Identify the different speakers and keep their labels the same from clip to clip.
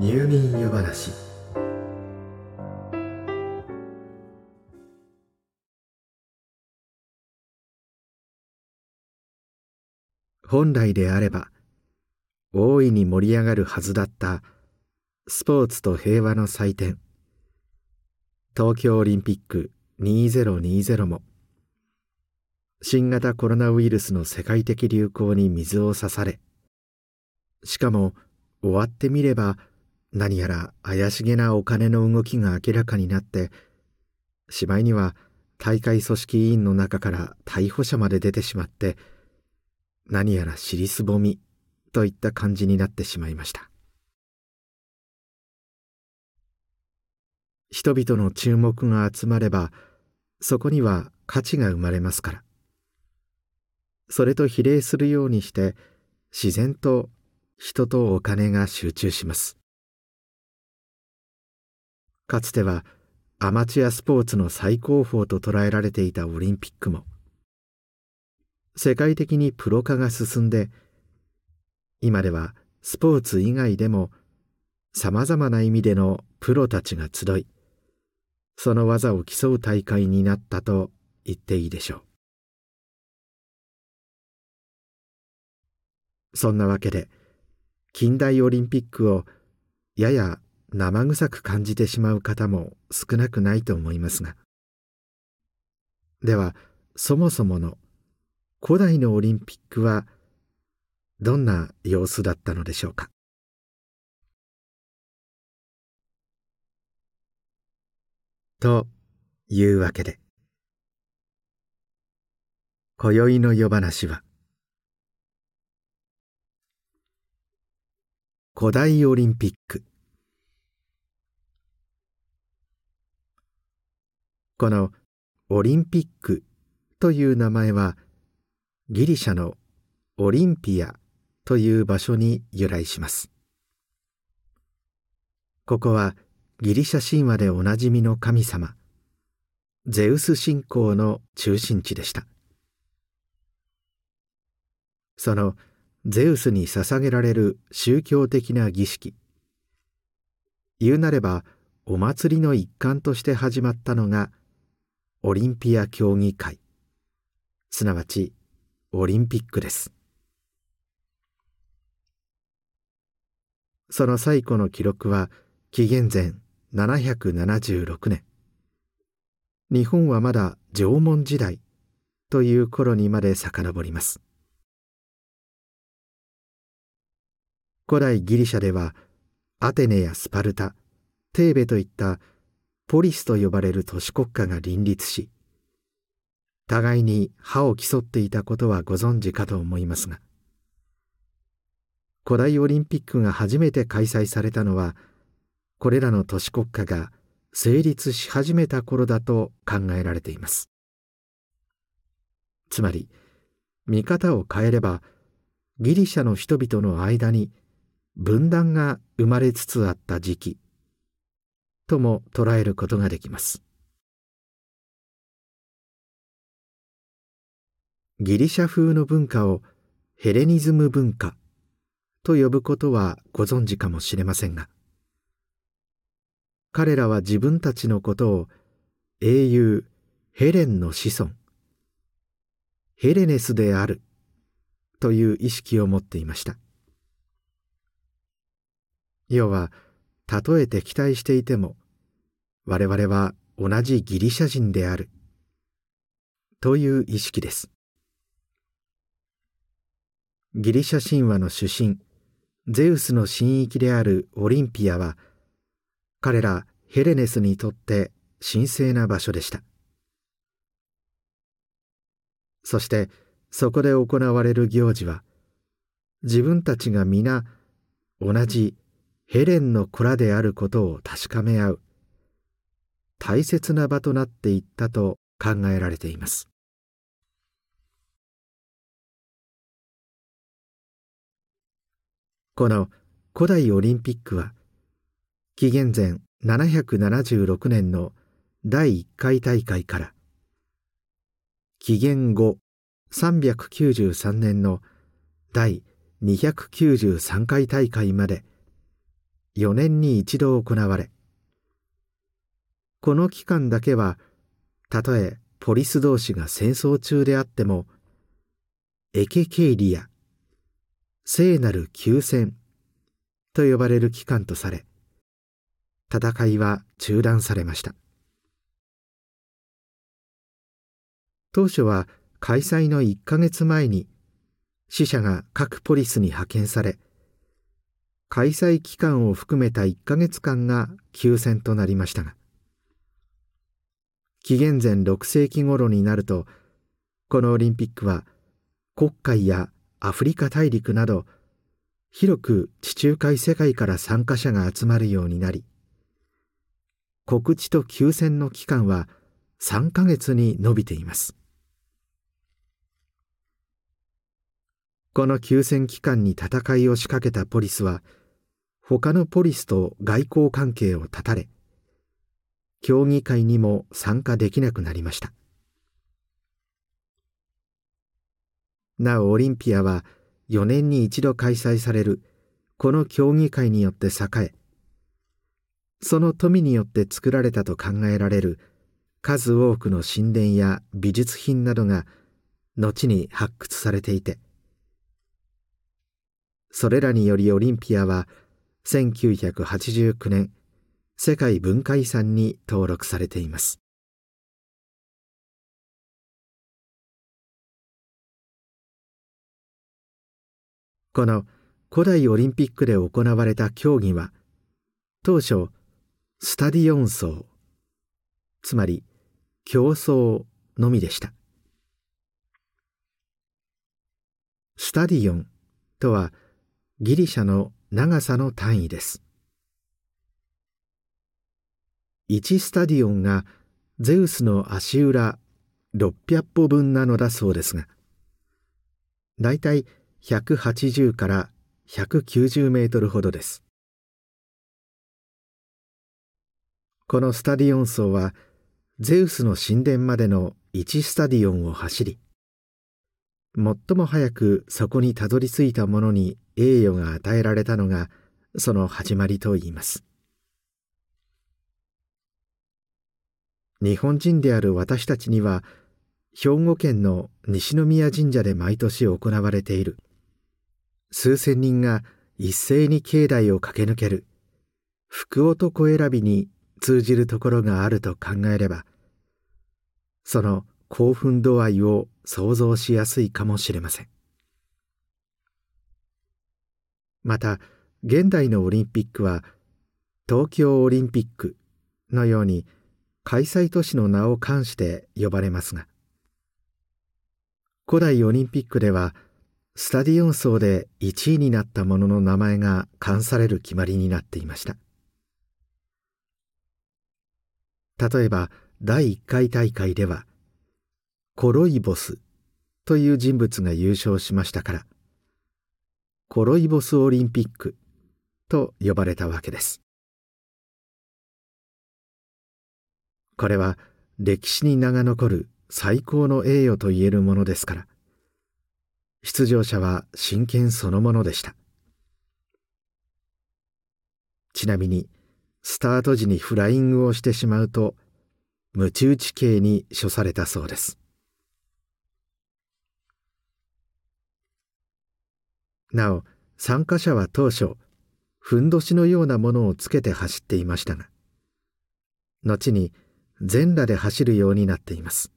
Speaker 1: 入眠湯話。本来であれば大いに盛り上がるはずだったスポーツと平和の祭典。東京オリンピック2020も新型コロナウイルスの世界的流行に水を差されしかも終わってみれば何やら怪しげなお金の動きが明らかになってしまいには大会組織委員の中から逮捕者まで出てしまって何やら尻すぼみといった感じになってしまいました。人々の注目が集まればそこには価値が生まれますから。それと比例するようにして自然と人とお金が集中します。かつてはアマチュアスポーツの最高峰と捉えられていたオリンピックも世界的にプロ化が進んで今ではスポーツ以外でもさまざまな意味でのプロたちが集いその技を競う大会になったと言っていいでしょう。そんなわけで近代オリンピックをやや生臭く感じてしまう方も少なくないと思いますが。ではそもそもの古代のオリンピックはどんな様子だったのでしょうか？というわけで今宵の夜話は古代オリンピックこのオリンピックという名前はギリシャのオリンピアという場所に由来します。ここはギリシャ神話でおなじみの神様ゼウス信仰の中心地でした。そのゼウスに捧げられる宗教的な儀式。言うなればお祭りの一環として始まったのがオリンピア競技会。すなわちオリンピックです。その最古の記録は紀元前776年。日本はまだ縄文時代という頃にまで遡ります。古代ギリシャではアテネやスパルタテーベといったポリスと呼ばれる都市国家が林立し互いに歯を競っていたことはご存知かと思いますが古代オリンピックが初めて開催されたのはこれらの都市国家が成立し始めた頃だと考えられています。つまり見方を変えればギリシャの人々の間に分断が生まれつつあった時期。とも捉えることができます。ギリシャ風の文化をヘレニズム文化と呼ぶことはご存知かもしれませんが彼らは自分たちのことを英雄ヘレンの子孫ヘレネスであるという意識を持っていました。要はたとえ敵対していても我々は同じギリシャ人である。という意識です。ギリシャ神話の主神ゼウスの神域であるオリンピアは彼らヘレネスにとって神聖な場所でした。そしてそこで行われる行事は自分たちが皆同じヘレンの子らであることを確かめ合う。大切な場となっていったと考えられています。この古代オリンピックは紀元前776年の第1回大会から紀元後393年の第293回大会まで4年に一度行われこの期間だけはたとえポリス同士が戦争中であってもエケケイリア聖なる休戦と呼ばれる期間とされ戦いは中断されました。当初は開催の1ヶ月前に死者が各ポリスに派遣され開催期間を含めた1ヶ月間が休戦となりましたが紀元前6世紀頃になるとこのオリンピックは黒海やアフリカ大陸など広く地中海世界から参加者が集まるようになり告知と休戦の期間は3ヶ月に伸びています。この休戦期間に戦いを仕掛けたポリスは他のポリスと外交関係を断たれ協議会にも参加できなくなりました。なおオリンピアは4年に一度開催されるこの協議会によって栄えその富によって作られたと考えられる数多くの神殿や美術品などが後に発掘されていてそれらによりオリンピアは1989年世界文化遺産に登録されています。この古代オリンピックで行われた競技は当初スタディオン層つまり競争のみでした。スタディオンとはギリシャの長さの単位です。1スタディオンがゼウスの足裏600歩分なのだそうですがだいたい180から190メートルほどです。このスタディオン層はゼウスの神殿までの1スタディオンを走り最も早くそこにたどり着いた者に栄誉が与えられたのがその始まりといいます。日本人である私たちには兵庫県の西宮神社で毎年行われている。数千人が一斉に境内を駆け抜ける。福男選びに通じるところがあると考えればその興奮度合いを想像しやすいかもしれません。また現代のオリンピックは東京オリンピックのように開催都市の名を冠して呼ばれますが古代オリンピックではスタディオン層で1位になった者の名前が冠される決まりになっていました。例えば第1回大会ではコロイボスという人物が優勝しましたからコロイボスオリンピックと呼ばれたわけです。これは歴史に名が残る最高の栄誉と言えるものですから。出場者は真剣そのものでした。ちなみにスタート時にフライングをしてしまうと鞭打ち刑に処されたそうです。なお参加者は当初ふんどしのようなものをつけて走っていましたが後に全裸で走るようになっています。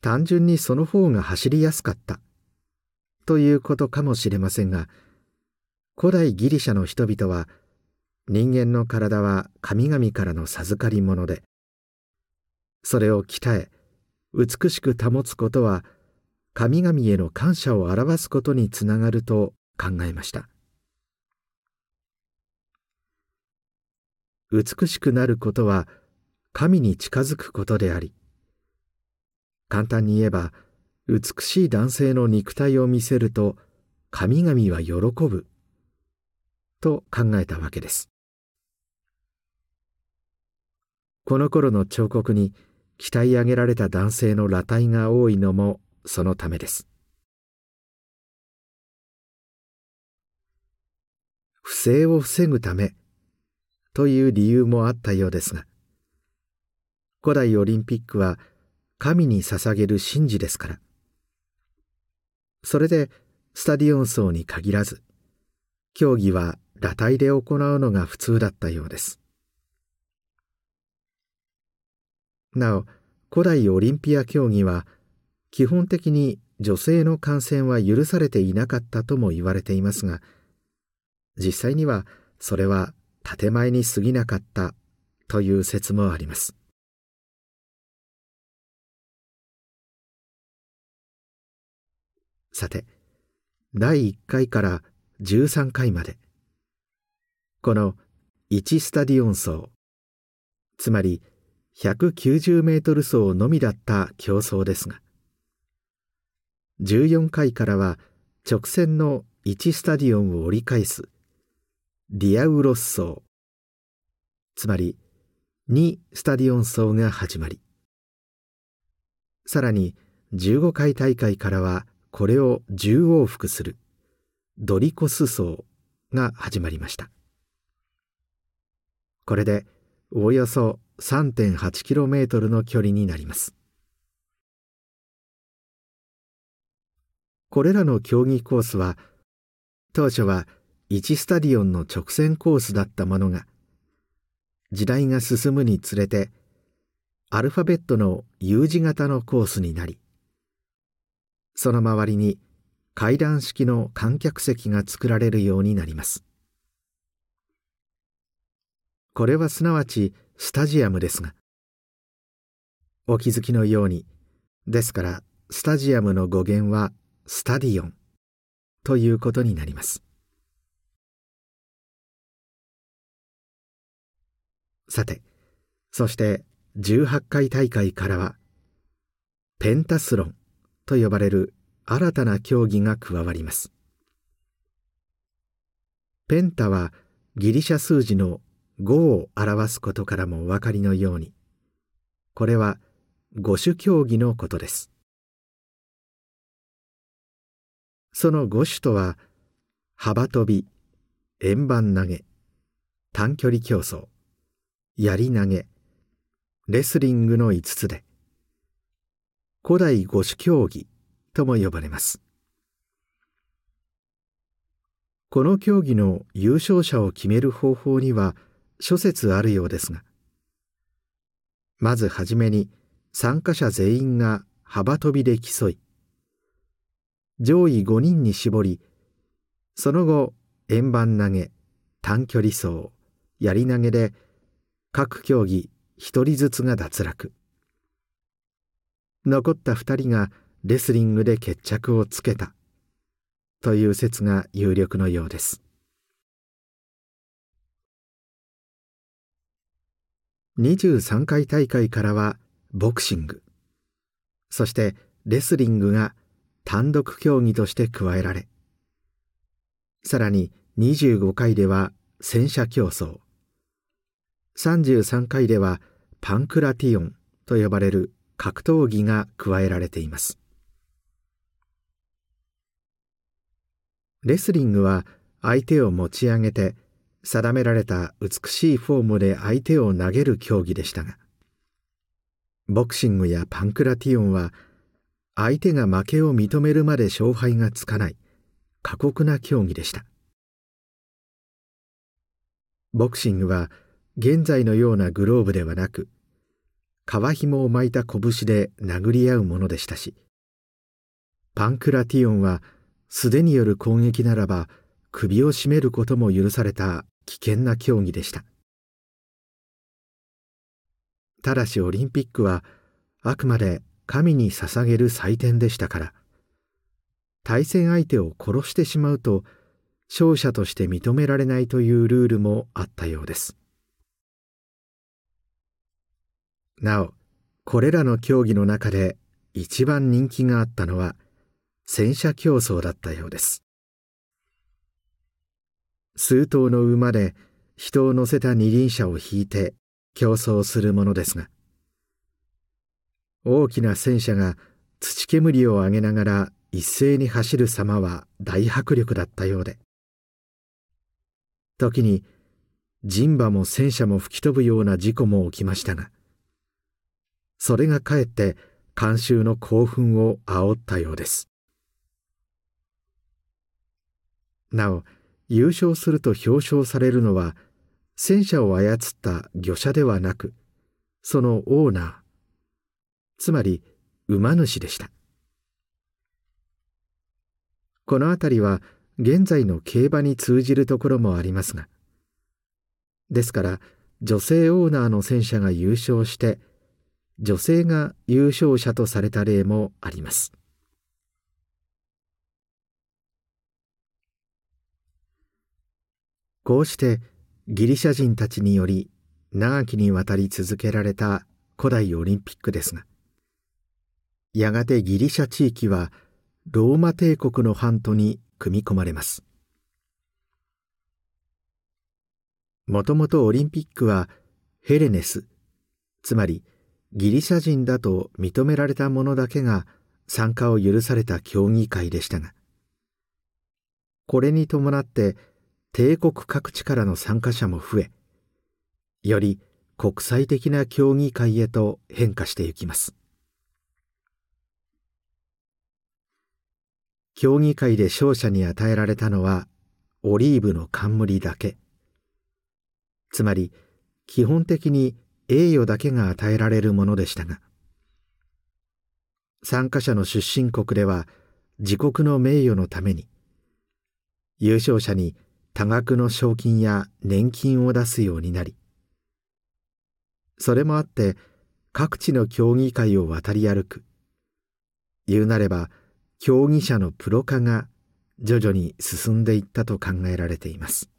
Speaker 1: 単純にその方が走りやすかった。ということかもしれませんが古代ギリシャの人々は人間の体は神々からの授かり物でそれを鍛え美しく保つことは神々への感謝を表すことにつながると考えました。美しくなることは神に近づくことであり。簡単に言えば美しい男性の肉体を見せると神々は喜ぶ。と考えたわけです。この頃の彫刻に鍛え上げられた男性の裸体が多いのもそのためです。不正を防ぐためという理由もあったようですが古代オリンピックは神に捧げる神事ですから。それでスタディオン層に限らず競技は裸体で行うのが普通だったようです。なお古代オリンピア競技は基本的に女性の観戦は許されていなかったとも言われていますが実際にはそれは建前に過ぎなかったという説もあります。さて第1回から13回までこの1スタディオン走つまり190メートル走のみだった競争ですが14回からは直線の1スタディオンを折り返すリアウロッソ。つまり2スタディオン走が始まり。さらに15回大会からはこれを10往復する。ドリコス走が始まりました。これでおよそ 3.8km の距離になります。これらの競技コースは当初は1スタディオンの直線コースだったものが時代が進むにつれてアルファベットの U 字型のコースになりその周りに階段式の観客席が作られるようになります。これはすなわちスタジアムですがお気づきのようにですからスタジアムの語源はスタディオンということになります。さてそして18回大会からはペンタスロンと呼ばれる新たな競技が加わります。ペンタはギリシャ数字の5を表すことからもお分かりのようにこれは五種競技のことです。その五種とは幅跳び円盤投げ短距離競争槍投げ。レスリングの5つで。古代五種競技とも呼ばれます。この競技の優勝者を決める方法には諸説あるようですがまずはじめに参加者全員が幅跳びで競い上位5人に絞りその後円盤投げ短距離走槍投げで各競技1人ずつが脱落。残った2人がレスリングで決着をつけた。という説が有力のようです。23回大会からはボクシング。そしてレスリングが単独競技として加えられ。さらに25回では戦車競争。33回ではパンクラティオンと呼ばれる格闘技が加えられています。レスリングは相手を持ち上げて定められた美しいフォームで相手を投げる競技でしたがボクシングやパンクラティオンは相手が負けを認めるまで勝敗がつかない過酷な競技でした。ボクシングは現在のようなグローブではなく皮紐を巻いた拳で殴り合うものでしたしパンクラティオンは素手による攻撃ならば首を絞めることも許された危険な競技でした。ただしオリンピックはあくまで神に捧げる祭典でしたから対戦相手を殺してしまうと勝者として認められないというルールもあったようです。なおこれらの競技の中で一番人気があったのは戦車競争だったようです。数頭の馬で人を乗せた二輪車を引いて競争するものですが大きな戦車が土煙を上げながら一斉に走る様は大迫力だったようで時に人馬も戦車も吹き飛ぶような事故も起きましたがそれがかえって観衆の興奮を煽ったようです。なお優勝すると表彰されるのは戦車を操った御者ではなくそのオーナーつまり馬主でした。この辺りは現在の競馬に通じるところもありますがですから女性オーナーの戦車が優勝して女性が優勝者とされた例もあります。こうしてギリシャ人たちにより長きにわたり続けられた古代オリンピックですがやがてギリシャ地域はローマ帝国の半島に組み込まれます。もともとオリンピックはヘレネスつまりギリシャ人だと認められた者だけが参加を許された競技会でしたがこれに伴って帝国各地からの参加者も増えより国際的な競技会へと変化していきます。競技会で勝者に与えられたのはオリーブの冠だけ。つまり基本的に栄誉だけが与えられるものでしたが参加者の出身国では自国の名誉のために優勝者に多額の賞金や年金を出すようになりそれもあって各地の競技会を渡り歩く。言うなれば競技者のプロ化が徐々に進んでいったと考えられています。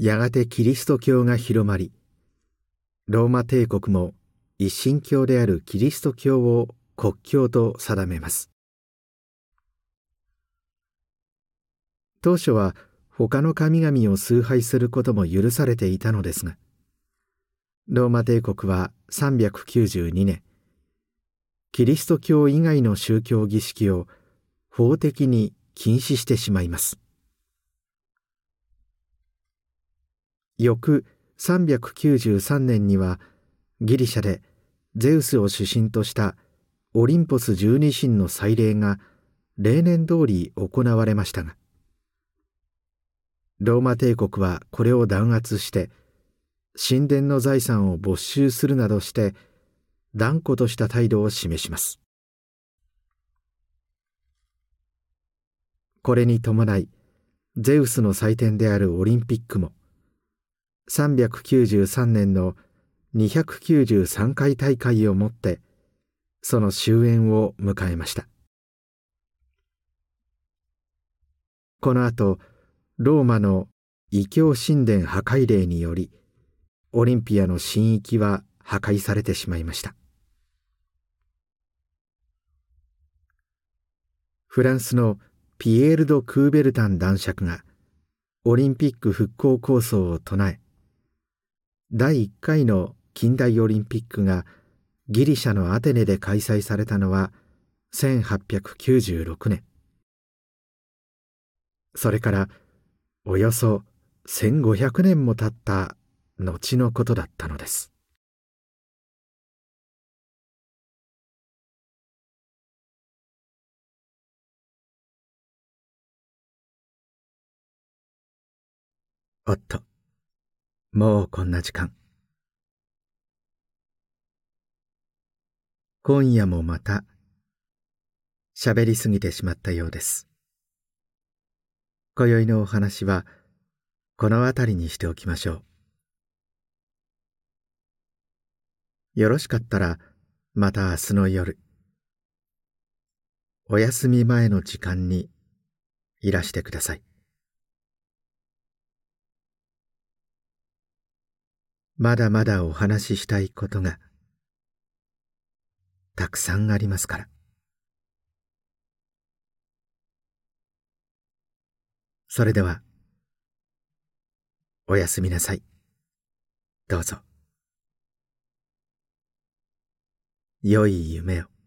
Speaker 1: やがてキリスト教が広まりローマ帝国も一神教であるキリスト教を国教と定めます。当初は他の神々を崇拝することも許されていたのですがローマ帝国は392年キリスト教以外の宗教儀式を法的に禁止してしまいます。翌393年にはギリシャでゼウスを主神としたオリンポス十二神の祭礼が例年通り行われましたがローマ帝国はこれを弾圧して神殿の財産を没収するなどして断固とした態度を示します。これに伴いゼウスの祭典であるオリンピックも393年の293回大会をもってその終焉を迎えました。この後ローマの異教神殿破壊令によりオリンピアの神域は破壊されてしまいました。フランスのピエール・ド・クーベルタン男爵がオリンピック復興構想を唱え第1回の近代オリンピックがギリシャのアテネで開催されたのは1896年。それからおよそ1500年も経った後のことだったのです。おっともうこんな時間。今夜もまた喋りすぎてしまったようです。今宵のお話はこの辺りにしておきましょう。よろしかったらまた明日の夜お休み前の時間にいらしてください。まだまだお話ししたいことがたくさんありますから。それではおやすみなさい。どうぞ。良い夢を。